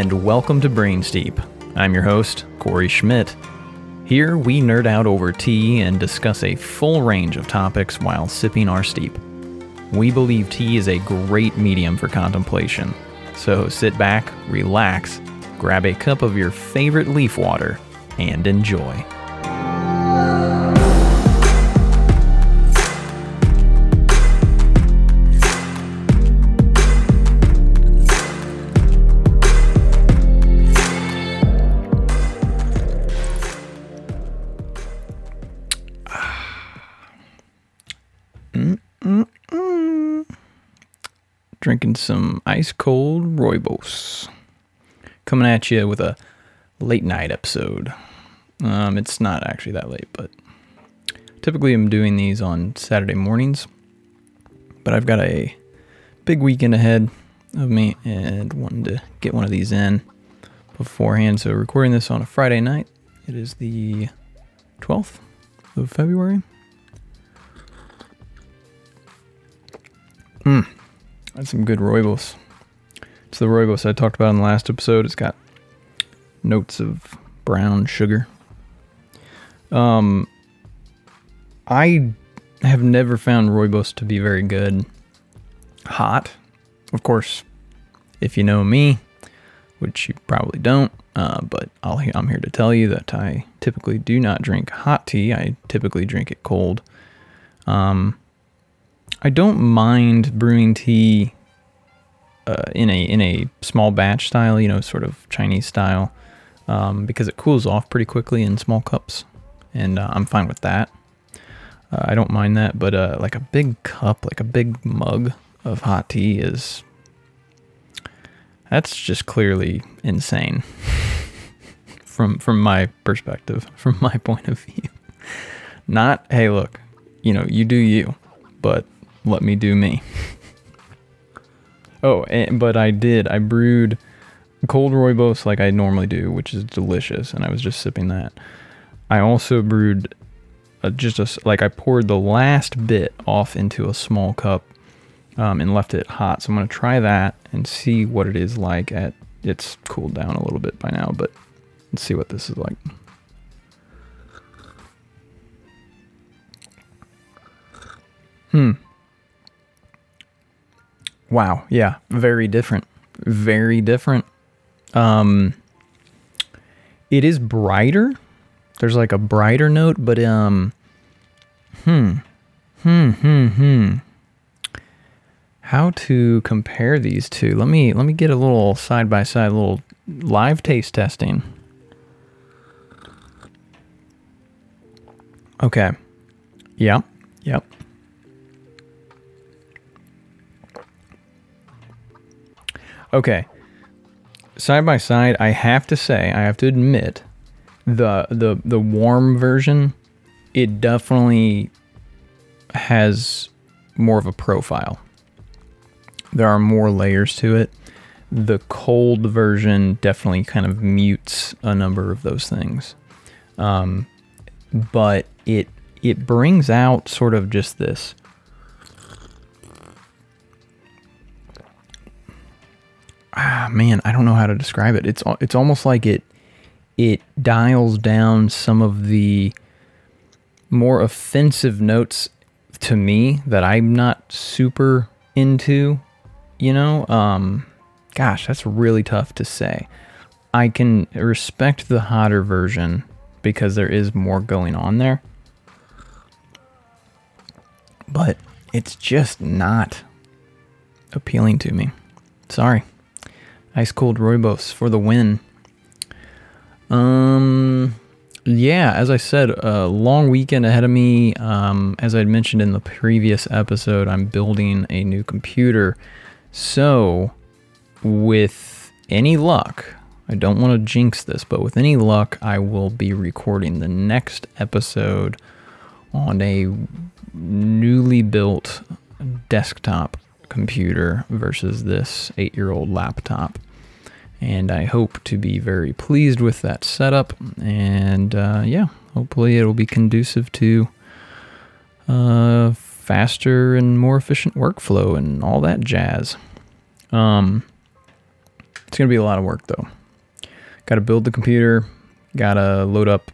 And welcome to Brainsteep. I'm your host, Corey Schmidt. Here we nerd out over tea and discuss a full range of topics while sipping our steep. We believe tea is a great medium for contemplation. So sit back, relax, grab a cup of your favorite leaf water, and enjoy. Drinking some ice cold rooibos. Coming at you with a late night episode. Um, it's not actually that late, but typically I'm doing these on Saturday mornings. But I've got a big weekend ahead of me and wanted to get one of these in beforehand. So recording this on a Friday night. It is the 12th of February. Hmm. That's some good rooibos. It's the rooibos I talked about in the last episode. It's got notes of brown sugar. Um, I have never found rooibos to be very good hot. Of course, if you know me, which you probably don't, uh, but i am here to tell you that I typically do not drink hot tea. I typically drink it cold. Um, I don't mind brewing tea uh, in a in a small batch style, you know, sort of Chinese style, um, because it cools off pretty quickly in small cups, and uh, I'm fine with that. Uh, I don't mind that, but uh, like a big cup, like a big mug of hot tea is that's just clearly insane from from my perspective, from my point of view. Not hey, look, you know, you do you, but let me do me. oh, but I did. I brewed cold rooibos like I normally do, which is delicious, and I was just sipping that. I also brewed a, just a like I poured the last bit off into a small cup um, and left it hot. So I'm gonna try that and see what it is like at. It's cooled down a little bit by now, but let's see what this is like. Hmm. Wow. Yeah. Very different. Very different. Um, it is brighter. There's like a brighter note, but um, hmm, hmm, hmm, hmm. How to compare these two? Let me let me get a little side by side, little live taste testing. Okay. Yep. Yep. Okay. Side by side, I have to say, I have to admit, the the the warm version, it definitely has more of a profile. There are more layers to it. The cold version definitely kind of mutes a number of those things. Um, but it it brings out sort of just this ah, man, I don't know how to describe it. It's it's almost like it it dials down some of the more offensive notes to me that I'm not super into, you know? Um gosh, that's really tough to say. I can respect the hotter version because there is more going on there. But it's just not appealing to me. Sorry. Ice cold rooibos for the win. Um, yeah, as I said, a long weekend ahead of me. Um, as I'd mentioned in the previous episode, I'm building a new computer. So, with any luck, I don't want to jinx this, but with any luck, I will be recording the next episode on a newly built desktop computer versus this eight year old laptop. And I hope to be very pleased with that setup. And uh, yeah, hopefully it'll be conducive to uh, faster and more efficient workflow and all that jazz. Um, it's going to be a lot of work though. Got to build the computer, got to load up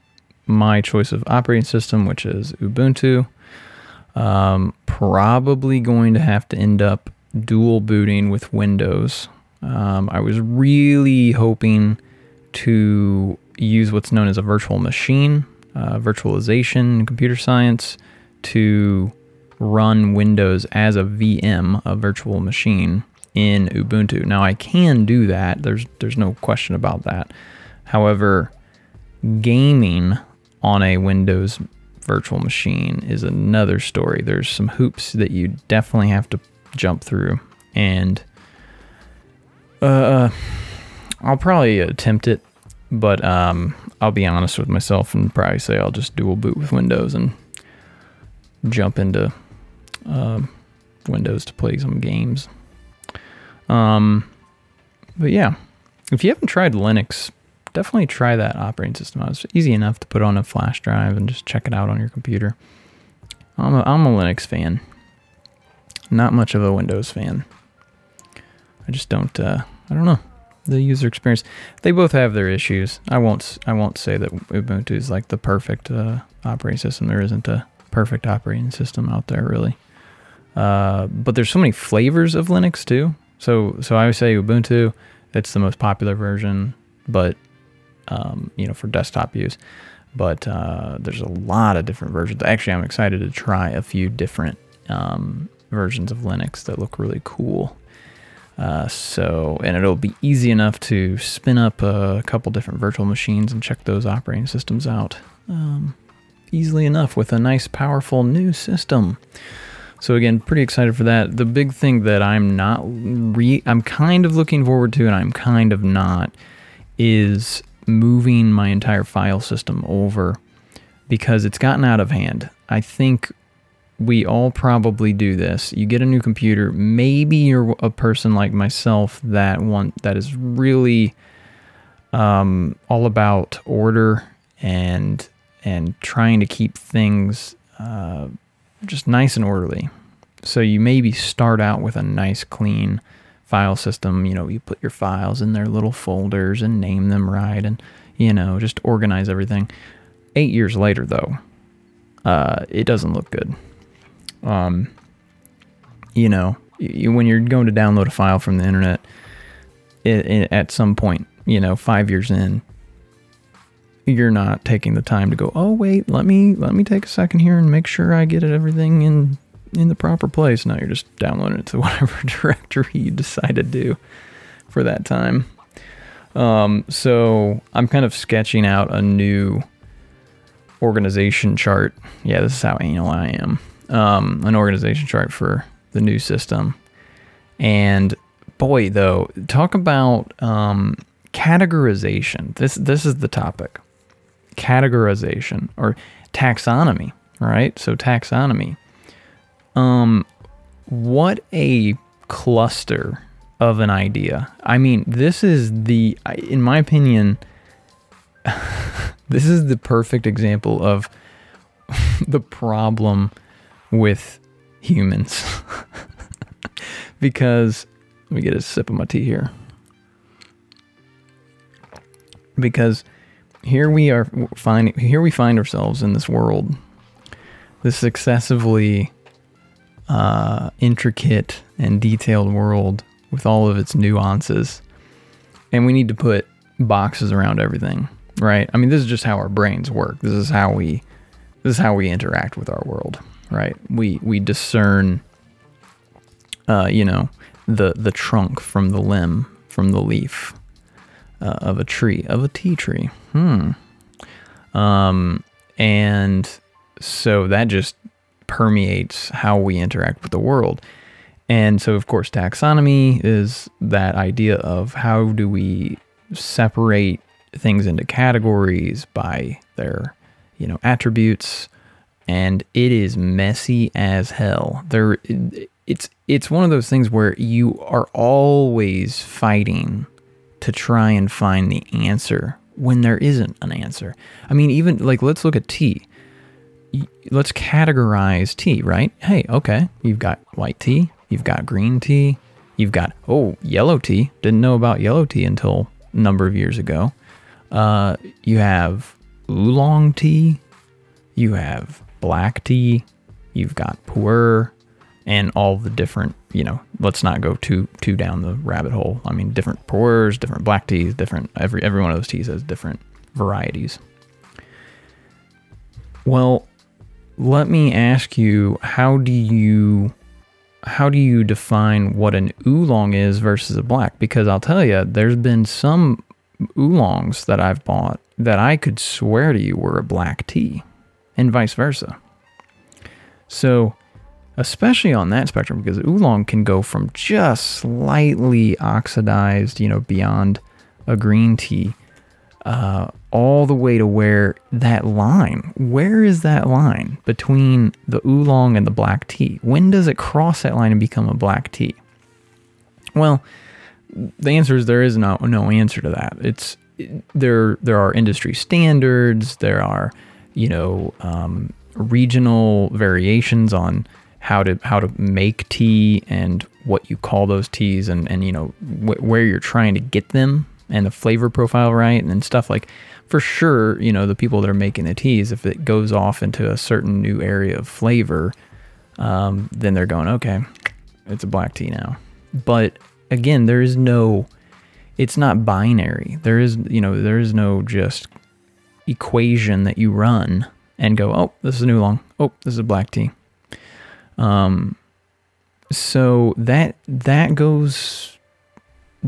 my choice of operating system, which is Ubuntu. Um, probably going to have to end up dual booting with Windows. Um, I was really hoping to use what's known as a virtual machine, uh, virtualization, computer science, to run Windows as a VM, a virtual machine, in Ubuntu. Now I can do that. There's there's no question about that. However, gaming on a Windows virtual machine is another story. There's some hoops that you definitely have to jump through, and uh, I'll probably attempt it, but um, I'll be honest with myself and probably say I'll just dual boot with Windows and jump into uh, Windows to play some games. Um, but yeah, if you haven't tried Linux, definitely try that operating system out. It's easy enough to put on a flash drive and just check it out on your computer. I'm a, I'm a Linux fan, not much of a Windows fan. I just don't. Uh, I don't know the user experience. They both have their issues. I won't. I won't say that Ubuntu is like the perfect uh, operating system. There isn't a perfect operating system out there really. Uh, but there's so many flavors of Linux too. So so I would say Ubuntu. It's the most popular version, but um, you know for desktop use. But uh, there's a lot of different versions. Actually, I'm excited to try a few different um, versions of Linux that look really cool. Uh, so, and it'll be easy enough to spin up a couple different virtual machines and check those operating systems out um, easily enough with a nice, powerful new system. So again, pretty excited for that. The big thing that I'm not re I'm kind of looking forward to and I'm kind of not is moving my entire file system over because it's gotten out of hand. I think we all probably do this. You get a new computer, maybe you're a person like myself that want that is really um, all about order and and trying to keep things uh, just nice and orderly. So you maybe start out with a nice clean file system. You know, you put your files in their little folders and name them right, and you know just organize everything. Eight years later, though, uh, it doesn't look good um, you know, you, when you're going to download a file from the internet, it, it, at some point, you know, five years in, you're not taking the time to go. Oh wait, let me let me take a second here and make sure I get it everything in in the proper place. Now you're just downloading it to whatever directory you decide to do for that time. Um, so I'm kind of sketching out a new organization chart. Yeah, this is how anal I am um, an organization chart for the new system. And boy, though, talk about um, categorization. This this is the topic. Categorization or taxonomy, right? So taxonomy. Um, what a cluster of an idea. I mean, this is the, in my opinion, this is the perfect example of the problem with humans. because let me get a sip of my tea here. Because here we are finding here we find ourselves in this world, this excessively uh, intricate and detailed world with all of its nuances, and we need to put boxes around everything, right? I mean, this is just how our brains work. This is how we this is how we interact with our world right? We we discern, uh, you know, the the trunk from the limb, from the leaf uh, of a tree, of a tea tree. Hmm. Um, and so that just permeates how we interact with the world. And so, of course, taxonomy is that idea of how do we separate things into categories by their, you know, attributes, and it is messy as hell. There, it's it's one of those things where you are always fighting to try and find the answer when there isn't an answer. I mean, even like let's look at tea. Let's categorize tea, right? Hey, okay, you've got white tea, you've got green tea, You've got, oh, yellow tea. Didn't know about yellow tea until a number of years ago. Uh, you have oolong tea. You have black tea. You've got pu'er and all the different, you know, let's not go too too down the rabbit hole. I mean, different pu'ers, different black teas, different every every one of those teas has different varieties. Well, let me ask you, how do you how do you define what an oolong is versus a black? Because I'll tell you, there's been some oolongs that I've bought that I could swear to you were a black tea, and vice versa. So, especially on that spectrum, because oolong can go from just slightly oxidized, you know, beyond a green tea, uh, all the way to where that line, where is that line between the oolong and the black tea? When does it cross that line and become a black tea? Well, the answer is there is no no answer to that. It's there there are industry standards, there are you know um, regional variations on how to how to make tea and what you call those teas and and you know wh- where you're trying to get them and the flavor profile right and stuff like for sure, you know, the people that are making the teas, if it goes off into a certain new area of flavor, um, then they're going, okay, it's a black tea now. But again, there is no, it's not binary. There is, you know, there is no just equation that you run and go, oh, this is an oolong. Oh, this is a black tea. Um, so that that goes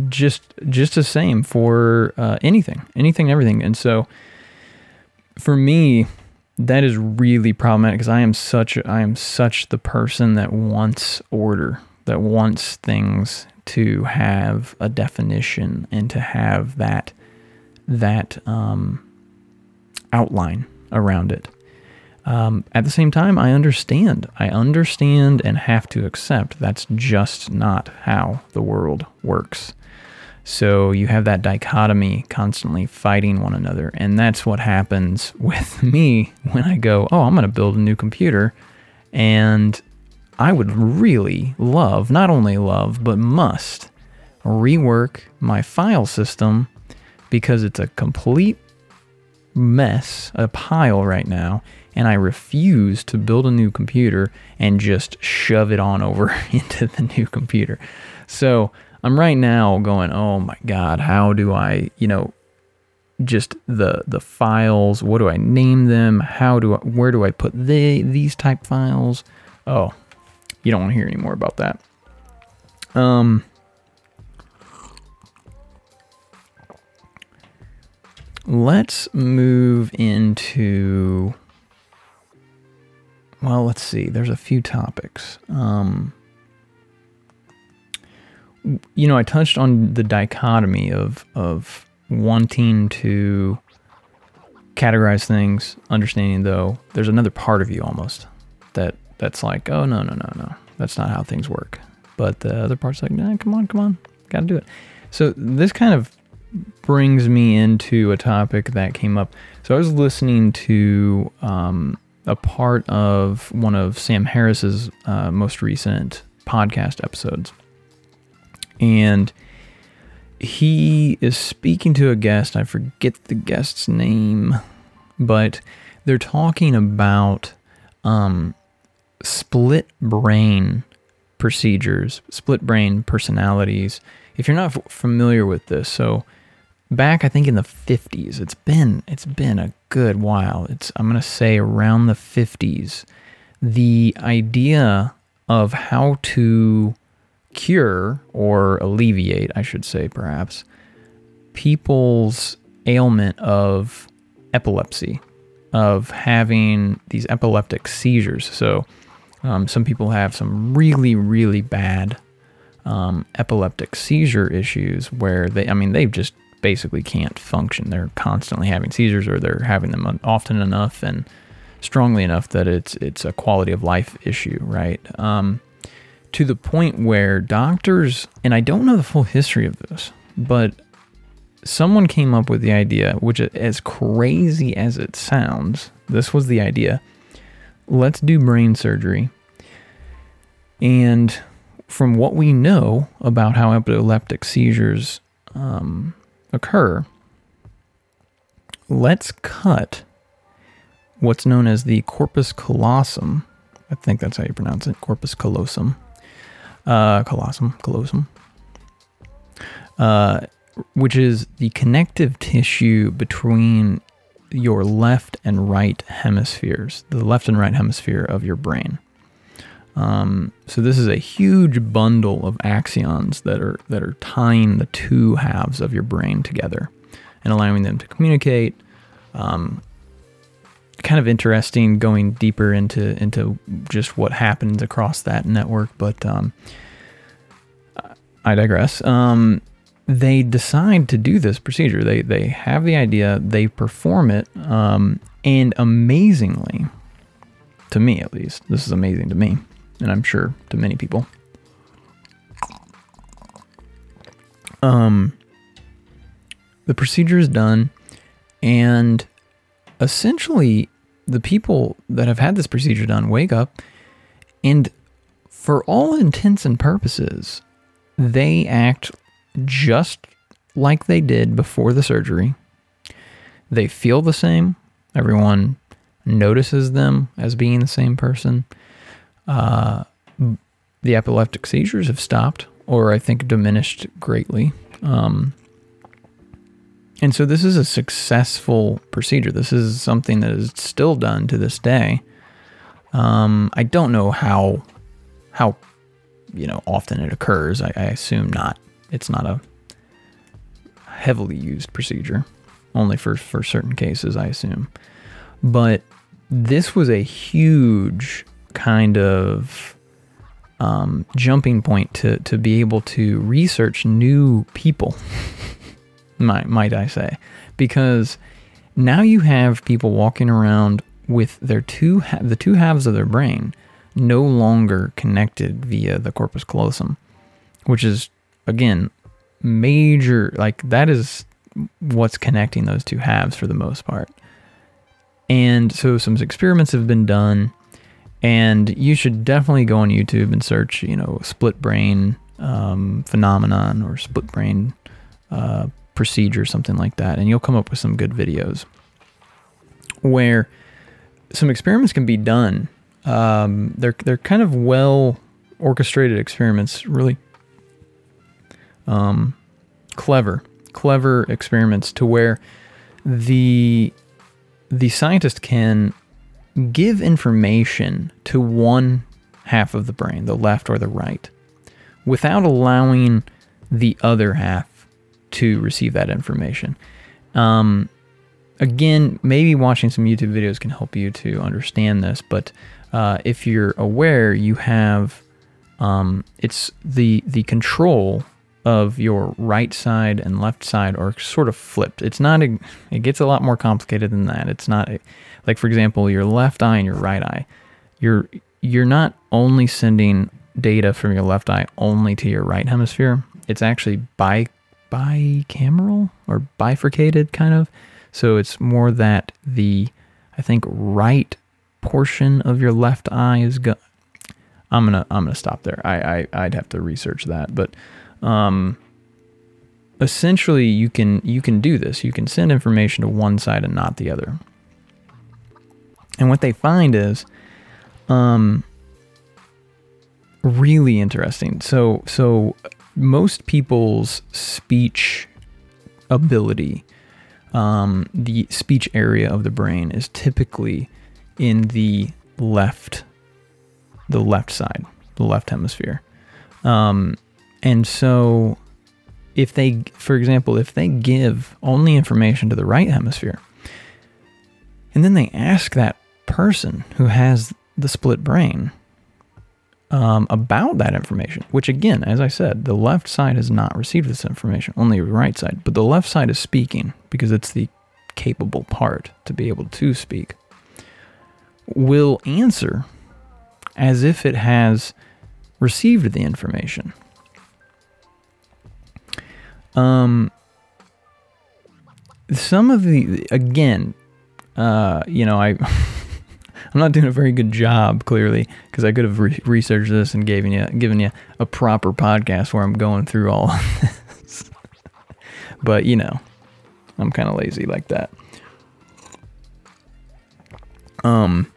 just just the same for uh, anything, anything, everything. And so, for me, that is really problematic because I am such I am such the person that wants order, that wants things to have a definition and to have that that um, outline around it. Um, at the same time, I understand. I understand and have to accept that's just not how the world works. So you have that dichotomy constantly fighting one another. And that's what happens with me when I go, oh, I'm going to build a new computer. And I would really love, not only love, but must rework my file system because it's a complete mess, a pile right now. And I refuse to build a new computer and just shove it on over into the new computer. So, I'm right now going, oh my God, how do I, you know, just the the files, what do I name them? How do I, where do I put the these type files? Oh, you don't want to hear any more about that. Um, let's move into well let's see there's a few topics um, you know, I touched on the dichotomy of of wanting to categorize things, understanding though there's another part of you almost that that's like, oh no no no no, that's not how things work. But the other part's like, nah, come on come on, got to do it. So this kind of brings me into a topic that came up. So I was listening to um, a part of one of Sam Harris's uh, most recent podcast episodes and he is speaking to a guest. I forget the guest's name, but they're talking about um, split brain procedures, split brain personalities. If you're not f- familiar with this, so back I think in the 50s, it's been it's been a good while. It's I'm to say around the 50s. The idea of how to cure or alleviate, I should say, perhaps, people's ailment of epilepsy, of having these epileptic seizures. So, um, some people have some really, really bad um, epileptic seizure issues where they, I mean, they just basically can't function. They're constantly having seizures or they're having them often enough and strongly enough that it's it's a quality of life issue, right? Um, to the point where doctors, and I don't know the full history of this, but someone came up with the idea, which, as crazy as it sounds, this was the idea let's do brain surgery. And from what we know about how epileptic seizures um, occur, let's cut what's known as the corpus callosum. I think that's how you pronounce it, corpus callosum. Uh, callosum. Uh, which is the connective tissue between your left and right hemispheres, the left and right hemisphere of your brain. Um, so this is a huge bundle of axons that are that are tying the two halves of your brain together and allowing them to communicate. Um, kind of interesting going deeper into into just what happens across that network, but um, I digress. Um, they decide to do this procedure. They they have the idea, they perform it, um, and amazingly, to me at least, this is amazing to me and I'm sure to many people. Um, the procedure is done, and essentially, the people that have had this procedure done wake up, and for all intents and purposes, they act just like they did before the surgery. They feel the same. Everyone notices them as being the same person. Uh, the epileptic seizures have stopped, or I think diminished greatly. Um, and so this is a successful procedure. This is something that is still done to this day. Um, I don't know how how you know often it occurs. I, I assume not. It's not a heavily used procedure, only for for certain cases. I assume, but this was a huge kind of um, jumping point to, to be able to research new people, might, might I say. Because now you have people walking around with their two the two halves of their brain no longer connected via the corpus callosum, which is again major like that is what's connecting those two halves for the most part. And so some experiments have been done and you should definitely go on YouTube and search, you know, split brain um, phenomenon or split brain uh, procedure, something like that, and you'll come up with some good videos where some experiments can be done. Um, they're they're kind of well orchestrated experiments, really um, clever, clever experiments to where the the scientist can give information to one half of the brain, the left or the right, without allowing the other half to receive that information. Um, again, maybe watching some YouTube videos can help you to understand this, but uh, if you're aware, you have um, it's the the control of your right side and left side are sort of flipped. It's not a, it gets a lot more complicated than that. It's not a, like for example, your left eye and your right eye. You're you're not only sending data from your left eye only to your right hemisphere. It's actually bi bicameral or bifurcated kind of. So it's more that the I think right portion of your left eye is go- I'm gonna I'm gonna stop there. I, I I'd have to research that, but um, essentially you can you can do this. You can send information to one side and not the other. And what they find is um, really interesting. So so most people's speech ability, um, the speech area of the brain is typically in the left, the left side, the left hemisphere. Um, and so, if they, for example, if they give only information to the right hemisphere, and then they ask that person who has the split brain um, about that information, which again, as I said, the left side has not received this information, only the right side, but the left side is speaking because it's the capable part to be able to speak, will answer as if it has received the information. Um, some of the again, uh, you know, I I'm not doing a very good job, clearly, because I could have re- researched this and given you given you a proper podcast where I'm going through all of this. but you know, I'm kind of lazy like that. Um,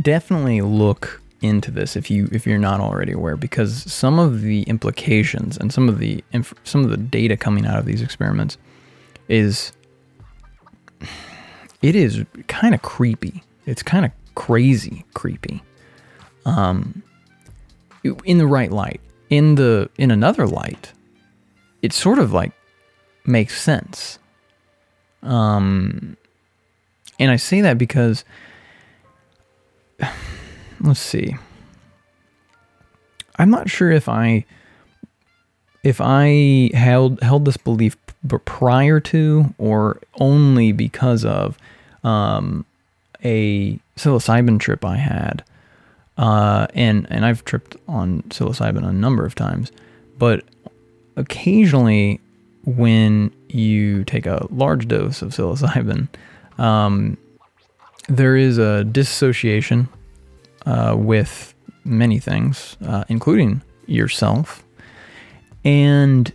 definitely look into this if you if you're not already aware, because some of the implications and some of the inf- some of the data coming out of these experiments is it is kind of creepy. It's kind of crazy creepy. Um, in the right light. In the in another light, it sort of like makes sense. Um, and I say that because let's see. I'm not sure if I if I held held this belief prior to or only because of um, a psilocybin trip I had, uh, and and I've tripped on psilocybin a number of times, but occasionally when you take a large dose of psilocybin, um, there is a dissociation uh, with many things, uh, including yourself. And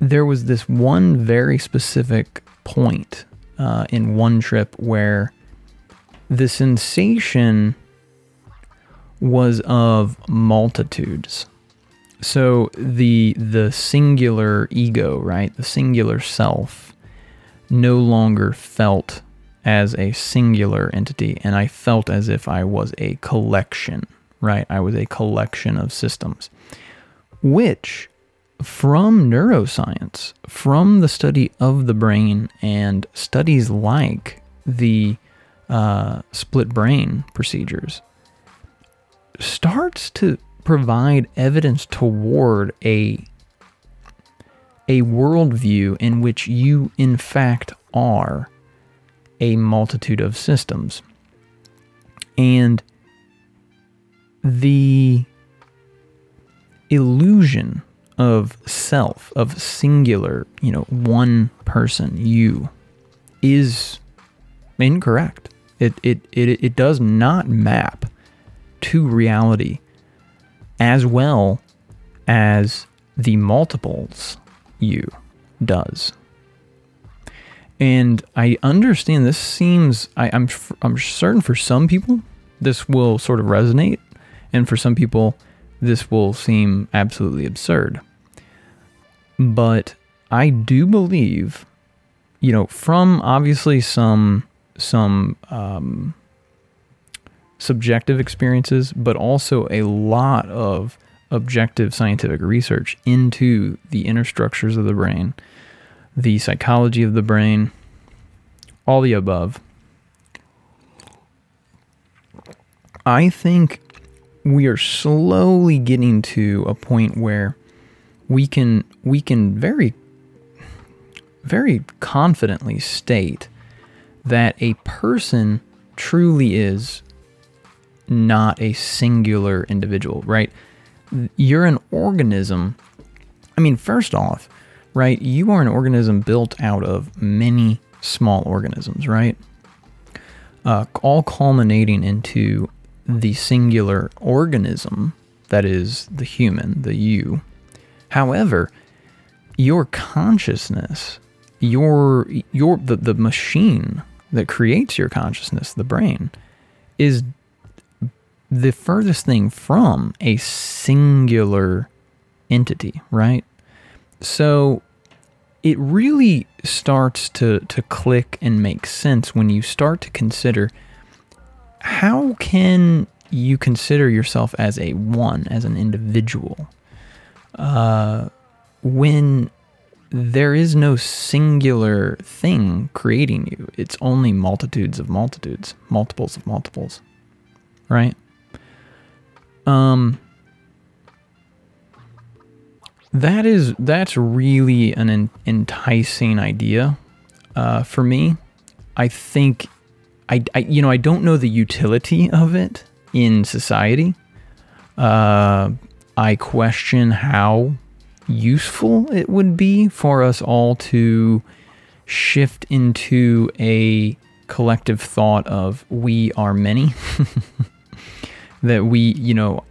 there was this one very specific point uh, in one trip where the sensation was of multitudes. So the the singular ego, right, the singular self, no longer felt as a singular entity, and I felt as if I was a collection, right? I was a collection of systems, which from neuroscience, from the study of the brain and studies like the uh, split brain procedures, starts to provide evidence toward a a worldview in which you in fact are a multitude of systems. And the illusion of self, of singular, you know, one person, you, is incorrect. It, it, it, it does not map to reality as well as the multiples you does. And I understand this seems, I, I'm, I'm certain for some people this will sort of resonate, and for some people this will seem absolutely absurd. But I do believe, you know, from obviously some some um, subjective experiences, but also a lot of objective scientific research into the inner structures of the brain, the psychology of the brain, all the above. I think we are slowly getting to a point where we can we can very very confidently state that a person truly is not a singular individual, right? You're an organism. I mean, first off, right, you are an organism built out of many small organisms, right? Uh, all culminating into the singular organism that is the human, the you. However, your consciousness, your your the, the machine that creates your consciousness, the brain, is the furthest thing from a singular entity, right? So it really starts to, to click and make sense when you start to consider how can you consider yourself as a one, as an individual, uh, when there is no singular thing creating you. It's only multitudes of multitudes, multiples of multiples, right? Um, that is that's really an enticing idea uh, for me. I think I, I you know I don't know the utility of it in society. Uh, I question how useful it would be for us all to shift into a collective thought of we are many. that we, you know,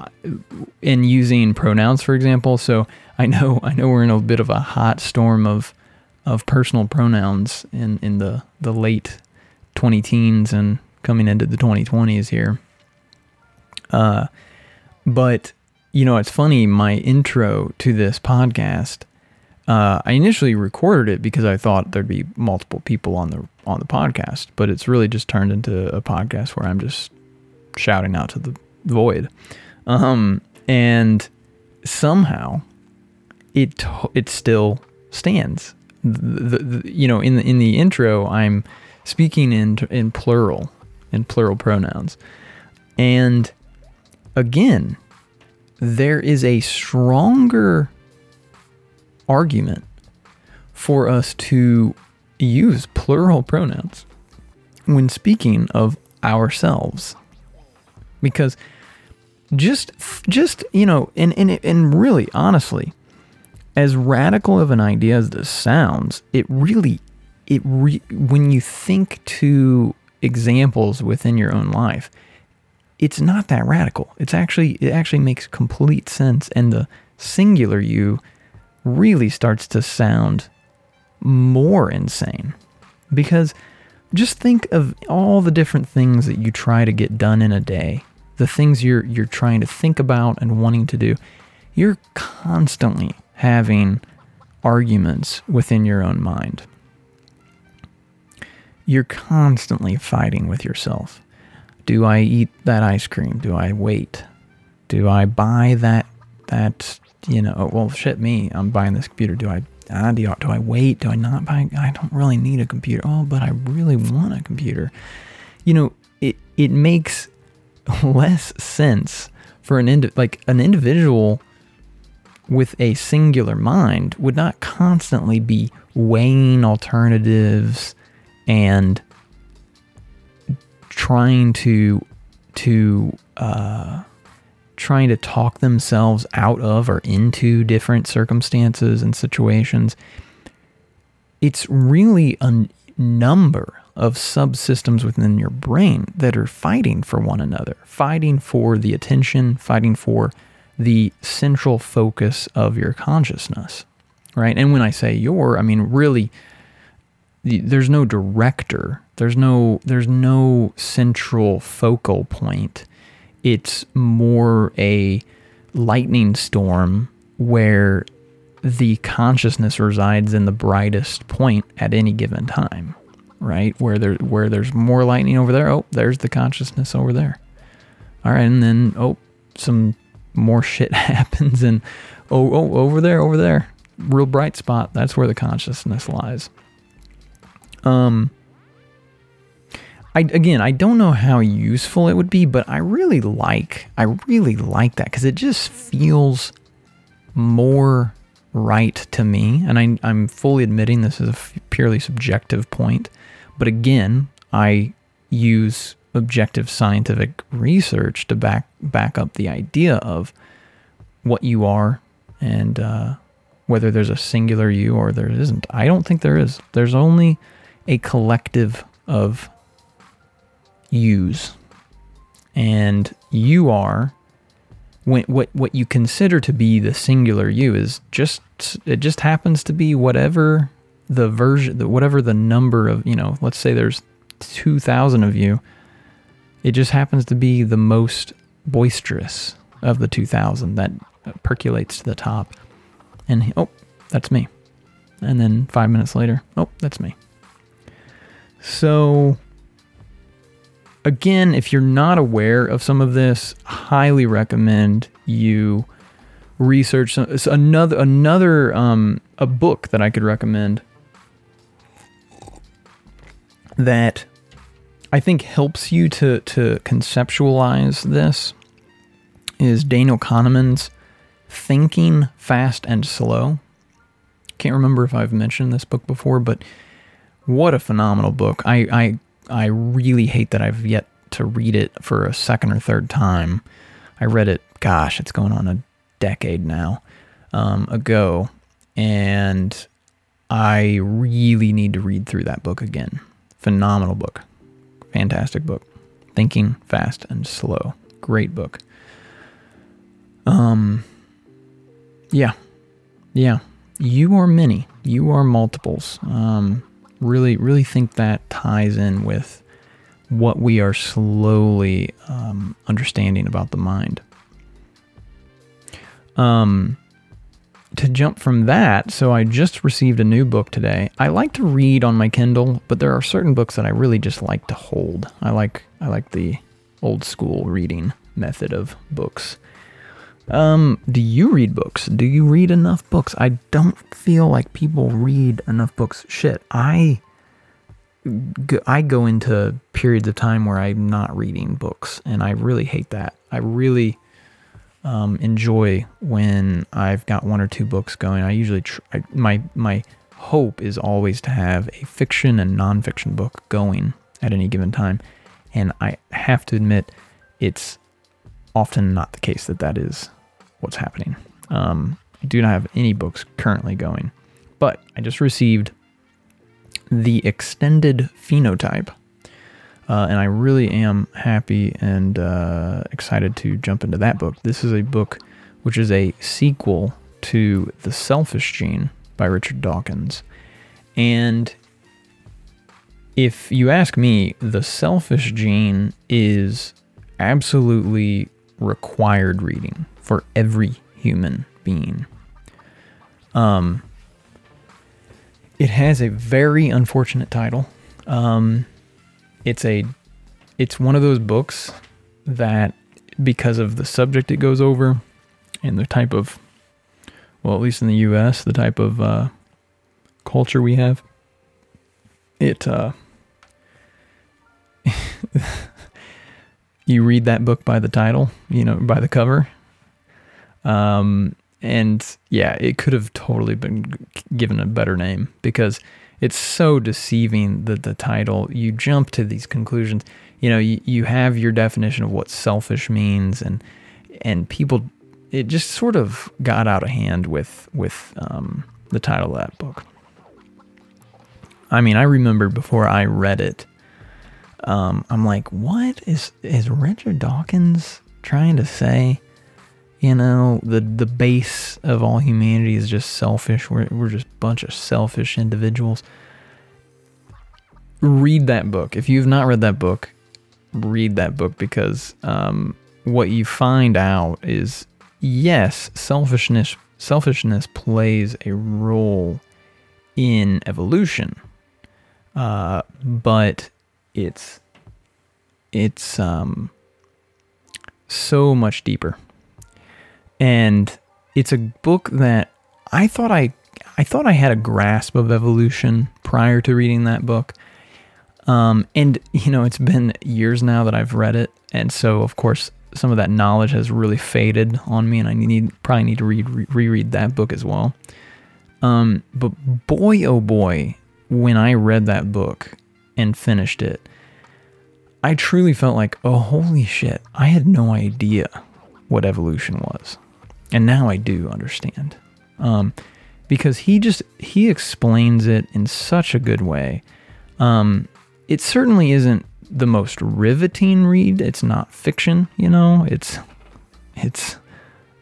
in using pronouns, for example. So I know, I know we're in a bit of a hot storm of, of personal pronouns in, in the, the late 20 teens and coming into the 2020s here. Uh, but you know, it's funny. My intro to this podcast, uh, I initially recorded it because I thought there'd be multiple people on the on the podcast, but it's really just turned into a podcast where I'm just shouting out to the void, um, and somehow it it still stands. The, the, the, you know, in the in the intro, I'm speaking in in plural, in plural pronouns, and again, there is a stronger argument for us to use plural pronouns when speaking of ourselves. Because just just you know and and and really honestly as radical of an idea as this sounds it really it re, when you think to examples within your own life it's not that radical. It's actually it actually makes complete sense and the singular you really starts to sound more insane. Because just think of all the different things that you try to get done in a day. The things you're you're trying to think about and wanting to do. You're constantly having arguments within your own mind. You're constantly fighting with yourself. Do I eat that ice cream? Do I wait? Do I buy that that you know? Oh, well, shit, me. I'm buying this computer. Do I? Uh, do, I, do I wait? Do I not buy? I don't really need a computer. Oh, but I really want a computer. You know, it it makes less sense for an indi- like an individual with a singular mind would not constantly be weighing alternatives and trying to to uh, trying to talk themselves out of or into different circumstances and situations. It's really a number of subsystems within your brain that are fighting for one another, fighting for the attention, fighting for the central focus of your consciousness, right? And when I say your, I mean really there's no director. There's no there's no central focal point. It's more a lightning storm where the consciousness resides in the brightest point at any given time, right? Where there where there's more lightning over there, oh, there's the consciousness over there. All right, and then oh, some more shit happens and oh, oh over there, over there. Real bright spot, that's where the consciousness lies. Um, I again, I don't know how useful it would be, but I really like, I really like that because it just feels more right to me. And I, I'm fully admitting this is a purely subjective point, but again, I use objective scientific research to back back up the idea of what you are and uh, whether there's a singular you or there isn't. I don't think there is. There's only a collective of yous. And you are when what what you consider to be the singular you is just it just happens to be whatever the version whatever the number of, you know, let's say there's 2000 of you. It just happens to be the most boisterous of the 2000 that percolates to the top. And oh, that's me. And then 5 minutes later, oh, that's me. So, again, if you're not aware of some of this, highly recommend you research some, another another um, a book that I could recommend that I think helps you to to conceptualize this is Daniel Kahneman's Thinking Fast and Slow. Can't remember if I've mentioned this book before, but what a phenomenal book. I, I, I really hate that I've yet to read it for a second or third time. I read it, gosh, it's going on a decade now um, ago. And I really need to read through that book again. Phenomenal book. fantastic book. Thinking Fast and Slow. Great book. Um, yeah, yeah. You are many. You are multiples. Um, really, really think that ties in with what we are slowly um, understanding about the mind. Um, to jump from that, so I just received a new book today. I like to read on my Kindle, but there are certain books that I really just like to hold. I like I like the old school reading method of books. Um, do you read books? Do you read enough books? I don't feel like people read enough books. Shit, I I go into periods of time where I'm not reading books, and I really hate that. I really um, enjoy when I've got one or two books going. I usually tr- I, my my hope is always to have a fiction and nonfiction book going at any given time, and I have to admit, it's often not the case that that is what's happening. Um, I do not have any books currently going, but I just received the extended phenotype. Uh, and I really am happy and uh, excited to jump into that book. This is a book which is a sequel to The Selfish Gene by Richard Dawkins. And if you ask me, The Selfish Gene is absolutely required reading for every human being. Um, it has a very unfortunate title. Um, it's a, it's one of those books that, because of the subject it goes over, and the type of, well, at least in the U.S., the type of uh, culture we have, it. Uh, you read that book by the title, you know, by the cover. Um, and yeah, it could have totally been given a better name because it's so deceiving that the title, you jump to these conclusions. You know, you, you have your definition of what selfish means and, and people, it just sort of got out of hand with, with, um, the title of that book. I mean, I remember before I read it, um, I'm like, what is, is Richard Dawkins trying to say? You know the the base of all humanity is just selfish. We're, we're just a bunch of selfish individuals. Read that book. If you've not read that book read that book because um, what you find out is yes selfishness selfishness plays a role in evolution. Uh, but it's it's um, so much deeper and it's a book that I thought I I thought I had a grasp of evolution prior to reading that book. Um, and you know, it's been years now that I've read it, and so of course some of that knowledge has really faded on me, and I need probably need to read re- reread that book as well. Um, but boy, oh boy, when I read that book and finished it, I truly felt like, oh holy shit, I had no idea what evolution was and now I do understand. Um, because he just he explains it in such a good way. Um, it certainly isn't the most riveting read. It's not fiction, you know. It's it's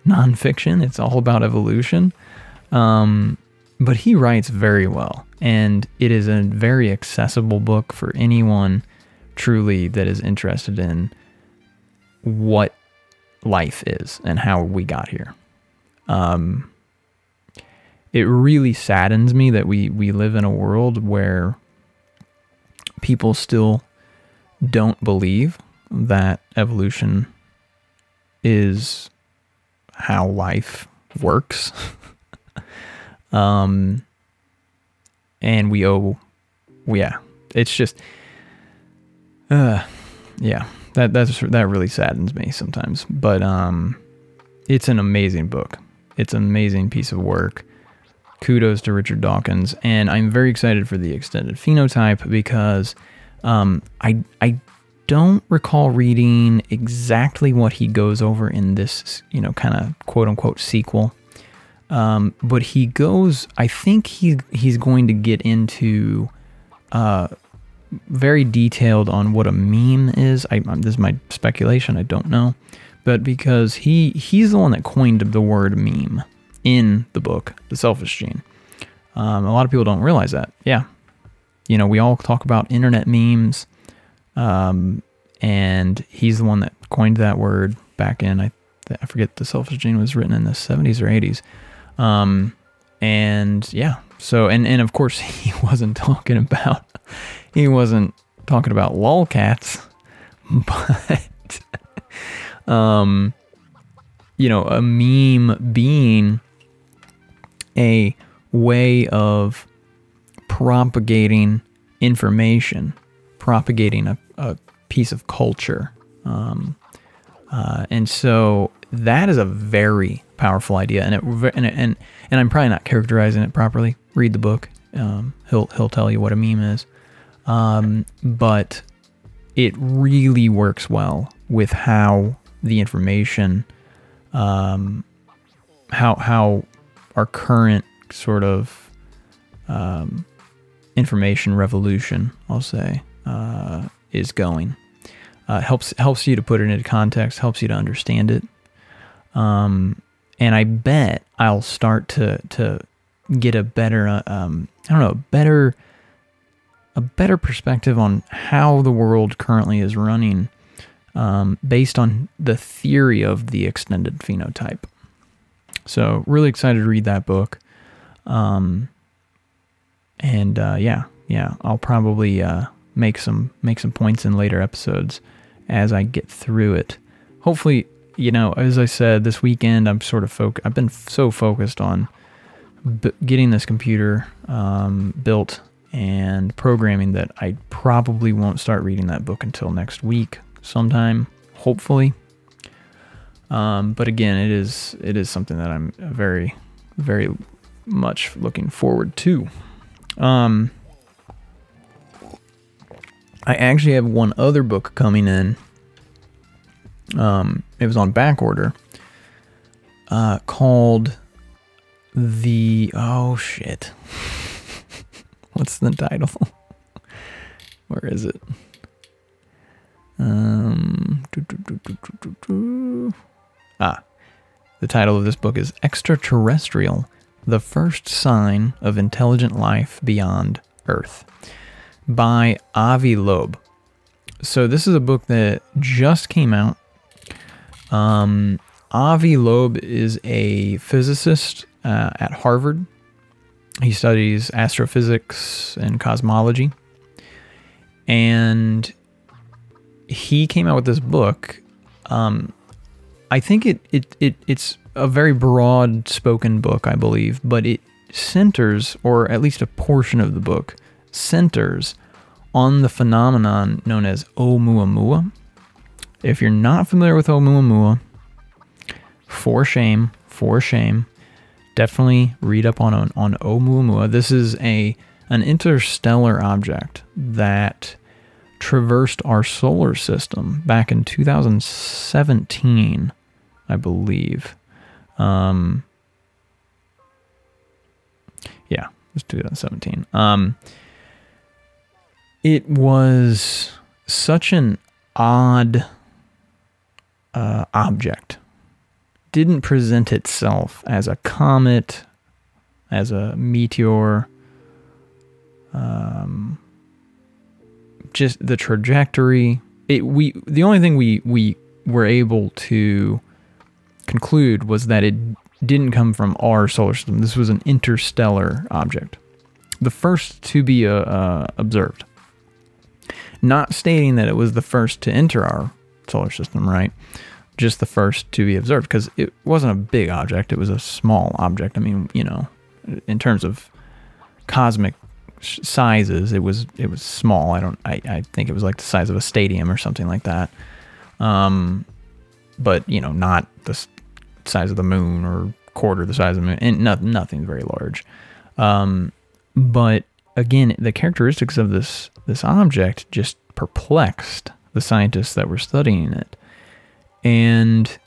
nonfiction. It's all about evolution. Um, but he writes very well, and it is a very accessible book for anyone truly that is interested in what life is and how we got here. Um, it really saddens me that we we live in a world where people still don't believe that evolution is how life works. um, and we owe, yeah, it's just, uh, yeah, that that's that really saddens me sometimes. But um, it's an amazing book. It's an amazing piece of work. Kudos to Richard Dawkins, and I'm very excited for the extended phenotype because um, I I don't recall reading exactly what he goes over in this, you know, kind of quote unquote sequel. Um, but he goes, I think he he's going to get into uh, very detailed on what a meme is. I, um, this is my speculation. I don't know, but because he he's the one that coined the word meme in the book, The Selfish Gene. Um, a lot of people don't realize that. Yeah, you know, we all talk about internet memes, um, and he's the one that coined that word back in I I forget the Selfish Gene was written in the 70s or 80s. Um, and yeah, so and and of course he wasn't talking about he wasn't talking about lolcats, but um, you know, a meme being a way of propagating information, propagating a, a piece of culture. Um, uh, and so that is a very powerful idea, and it, and and and I'm probably not characterizing it properly. Read the book; um, he'll he'll tell you what a meme is, um, but it really works well with how the information, um, how how our current sort of um, information revolution, I'll say, uh, is going. Uh, helps helps you to put it into context, helps you to understand it. Um, and I bet I'll start to to get a better uh, um, I don't know better a better perspective on how the world currently is running um, based on the theory of the extended phenotype. So really excited to read that book. Um, and uh, yeah, yeah, I'll probably uh, make some make some points in later episodes as I get through it. Hopefully, you know, as I said, this weekend I'm sort of foc- I've been f- so focused on b- getting this computer um, built and programming that I probably won't start reading that book until next week sometime, hopefully. Um, but again, it is it is something that I'm very very much looking forward to. Um, I actually have one other book coming in. Um, it was on back order. Uh, called the oh shit. What's the title? Where is it? Um, ah, the title of this book is Extraterrestrial: The First Sign of Intelligent Life Beyond Earth by Avi Loeb. So this is a book that just came out. Um, Avi Loeb is a physicist uh, at Harvard. He studies astrophysics and cosmology. And he came out with this book. Um, I think it, it, it it's a very broad spoken book, I believe, but it centers, or at least a portion of the book, centers on the phenomenon known as Oumuamua. If you're not familiar with Oumuamua, for shame, for shame, definitely read up on on Oumuamua. This is a an interstellar object that traversed our solar system back in 2017, I believe. Um, yeah, it was 2017. Um, it was such an odd uh, object. Didn't present itself as a comet, as a meteor. Um, just the trajectory. It we the only thing we we were able to conclude was that it didn't come from our solar system. This was an interstellar object, the first to be uh, uh, observed not stating that it was the first to enter our solar system, right? Just the first to be observed because it wasn't a big object, it was a small object. I mean, you know, in terms of cosmic sizes, it was it was small. I don't I, I think it was like the size of a stadium or something like that. Um but, you know, not the size of the moon or quarter the size of the moon and nothing nothing very large. Um but again, the characteristics of this this object just perplexed the scientists that were studying it. And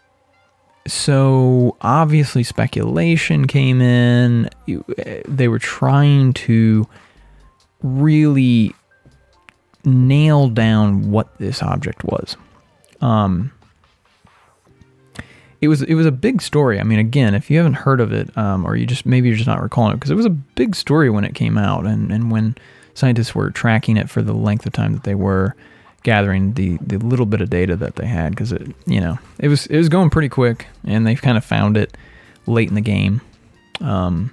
so obviously speculation came in. They were trying to really nail down what this object was. Um, it was it was a big story. I mean, again, if you haven't heard of it, um, or you just maybe you're just not recalling it, because it was a big story when it came out, and and when scientists were tracking it for the length of time that they were gathering the the little bit of data that they had, because it you know it was it was going pretty quick, and they've kind of found it late in the game. Um,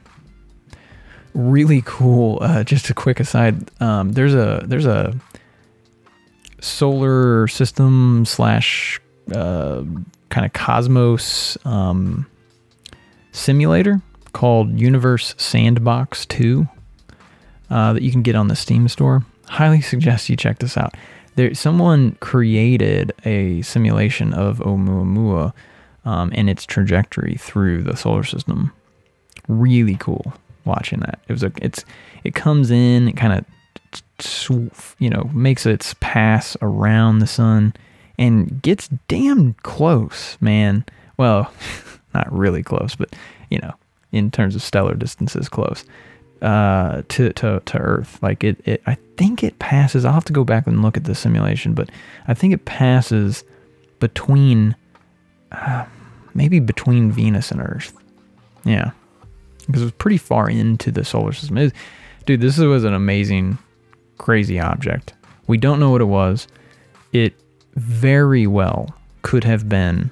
really cool. Uh, just a quick aside. Um, there's a there's a solar system slash uh, kind of cosmos um, simulator called Universe Sandbox 2 uh, that you can get on the Steam store. Highly suggest you check this out. There, someone created a simulation of Oumuamua um, and its trajectory through the solar system. Really cool watching that. It was a it's it comes in, it kind of you know makes its pass around the sun and gets damn close, man. Well, not really close, but you know, in terms of stellar distances, close uh, to to to Earth. Like it, it, I think it passes. I'll have to go back and look at the simulation, but I think it passes between, uh, maybe between Venus and Earth. Yeah, because it was pretty far into the solar system. Was, dude, this was an amazing, crazy object. We don't know what it was. It very well could have been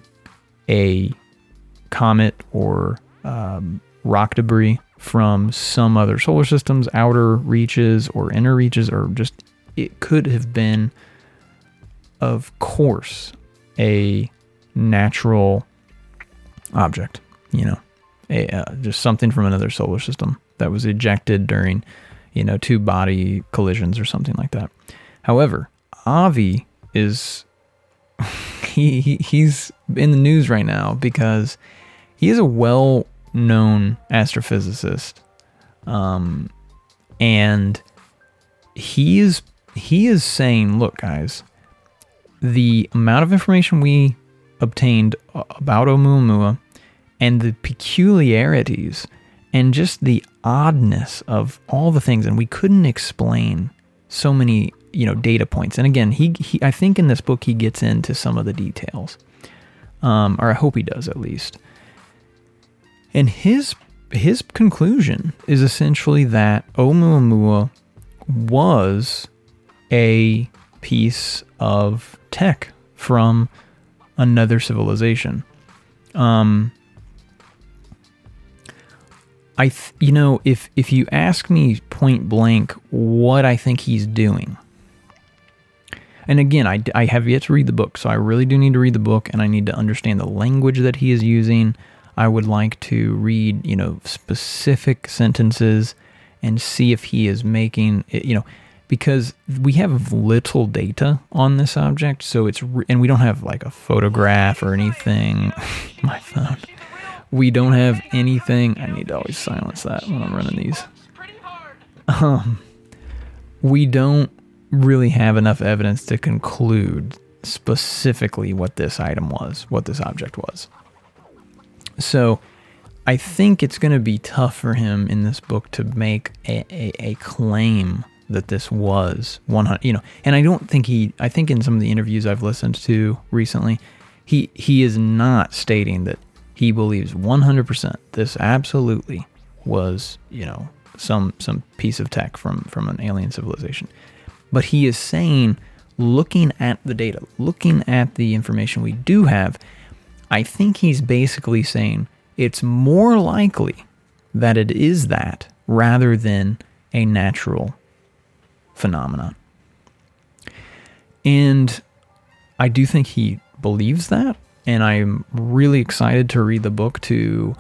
a comet or um, rock debris from some other solar systems, outer reaches or inner reaches, or just it could have been, of course, a natural object, you know, a, uh, just something from another solar system that was ejected during, you know, two body collisions or something like that. However, Avi is he, he he's in the news right now because he is a well-known astrophysicist, um, and he is he is saying, look, guys, the amount of information we obtained about Oumuamua and the peculiarities and just the oddness of all the things, and we couldn't explain so many you know data points. And again, he, he I think in this book he gets into some of the details, um, or I hope he does at least. And his his conclusion is essentially that Oumuamua was a piece of tech from another civilization. Um, I, th- you know, if if you ask me point blank what I think he's doing, and again, I, I have yet to read the book, so I really do need to read the book and I need to understand the language that he is using. I would like to read, you know, specific sentences and see if he is making, you know, because we have little data on this object, so it's, and we don't have like a photograph or anything. My phone. We don't have anything. I need to always silence that when I'm running these. Um, we don't really have enough evidence to conclude specifically what this item was, what this object was. So I think it's going to be tough for him in this book to make a, a, a claim that this was 100 you know and i don't think he i think in some of the interviews i've listened to recently he he is not stating that he believes 100% this absolutely was you know some some piece of tech from from an alien civilization. But he is saying, looking at the data, looking at the information we do have, I think he's basically saying it's more likely that it is that rather than a natural phenomenon. And I do think he believes that. And I'm really excited to read the book to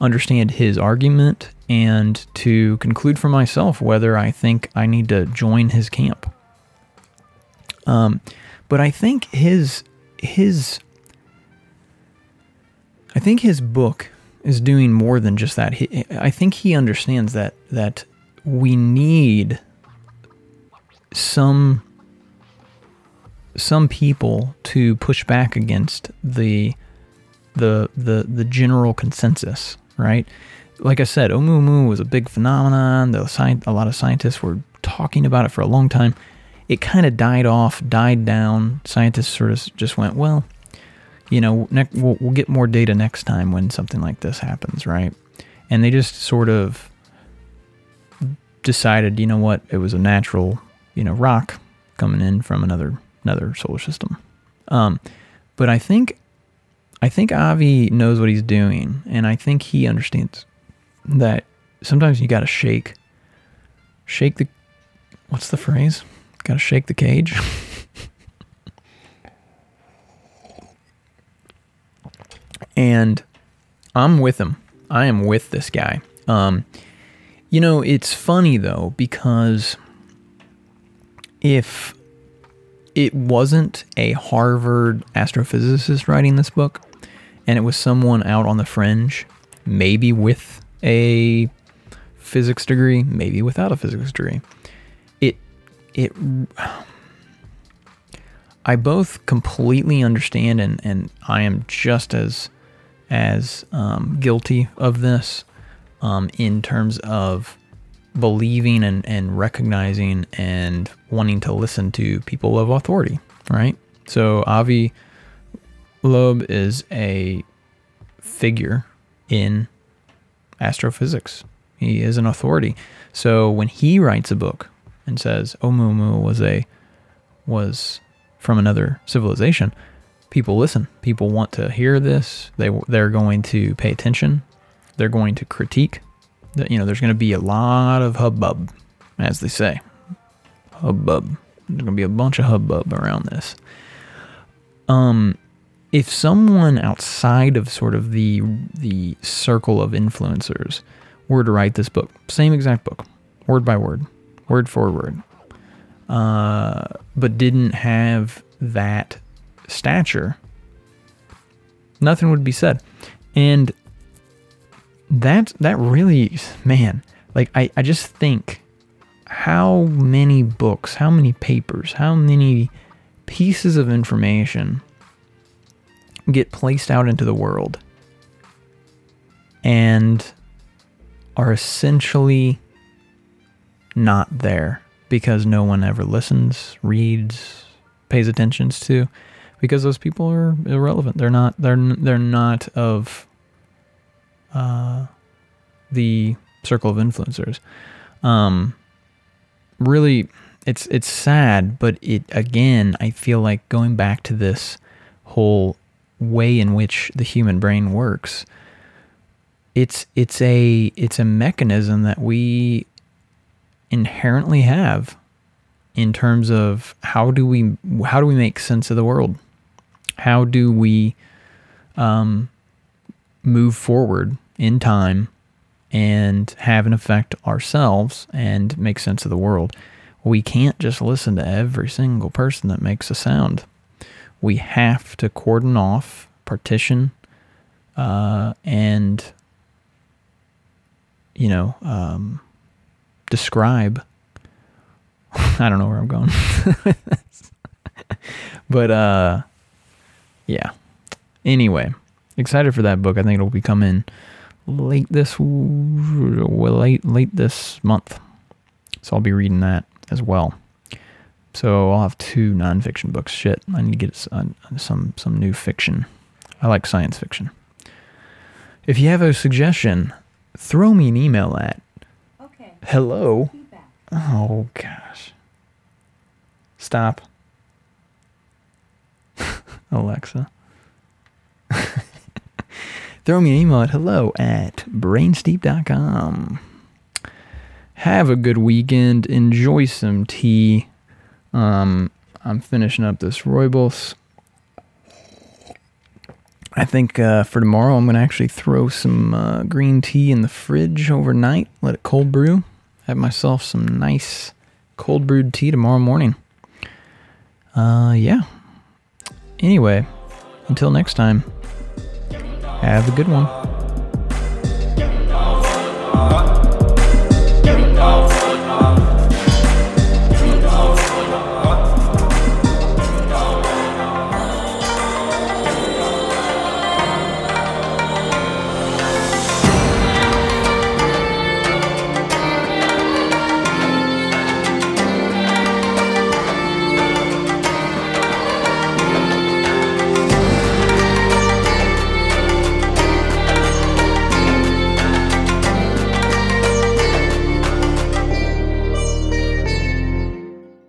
understand his argument and to conclude for myself whether I think I need to join his camp. Um, but I think his his I think his book is doing more than just that. He, I think he understands that that we need some some people to push back against the the the the general consensus right? Like I said, Oumuamua was a big phenomenon. The sci- a lot of scientists were talking about it for a long time, it kind of died off, died down. Scientists sort of just went, well, you know, ne- we'll, we'll get more data next time when something like this happens, right? And they just sort of decided, you know what, it was a natural, you know, rock coming in from another another solar system. Um, but I think I think Avi knows what he's doing, and I think he understands that sometimes you got to shake, shake the, what's the phrase? Got to shake the cage. and I'm with him. I am with this guy. Um, you know, it's funny though because if it wasn't a Harvard astrophysicist writing this book, and it was someone out on the fringe, maybe with a physics degree, maybe without a physics degree. It it I both completely understand and, and I am just as as um, guilty of this um, in terms of believing and, and recognizing and wanting to listen to people of authority, right? So Avi Loeb is a figure in astrophysics. He is an authority. So when he writes a book and says Oumuamua was a was from another civilization, people listen. People want to hear this. They they're going to pay attention. They're going to critique. You know, there's going to be a lot of hubbub, as they say. Hubbub. There's going to be a bunch of hubbub around this. Um, if someone outside of sort of the the circle of influencers were to write this book, same exact book, word by word, word for word, uh, but didn't have that stature, nothing would be said. And that that really man, like I, I just think how many books, how many papers, how many pieces of information get placed out into the world and are essentially not there because no one ever listens, reads, pays attention to because those people are irrelevant. They're not they're they're not of uh, the circle of influencers. Um, really it's it's sad, but it again, I feel like going back to this whole way in which the human brain works it's it's a it's a mechanism that we inherently have in terms of how do we how do we make sense of the world how do we um, move forward in time and have an effect ourselves and make sense of the world? We can't just listen to every single person that makes a sound. We have to cordon off, partition, uh, and you know, um, describe. I don't know where I'm going, but uh, yeah. Anyway, excited for that book. I think it'll be coming late this late late this month, so I'll be reading that as well. So I'll have two nonfiction books. Shit, I need to get uh, some some new fiction. I like science fiction. If you have a suggestion, throw me an email at okay. hello. Oh gosh. Stop. Alexa. throw me an email at hello at brainsteep.com. Have a good weekend. Enjoy some tea um, I'm finishing up this rooibos. I think uh, for tomorrow I'm going to actually throw some uh, green tea in the fridge overnight, let it cold brew. Have myself some nice cold brewed tea tomorrow morning. Uh, yeah. Anyway, until next time, have a good one.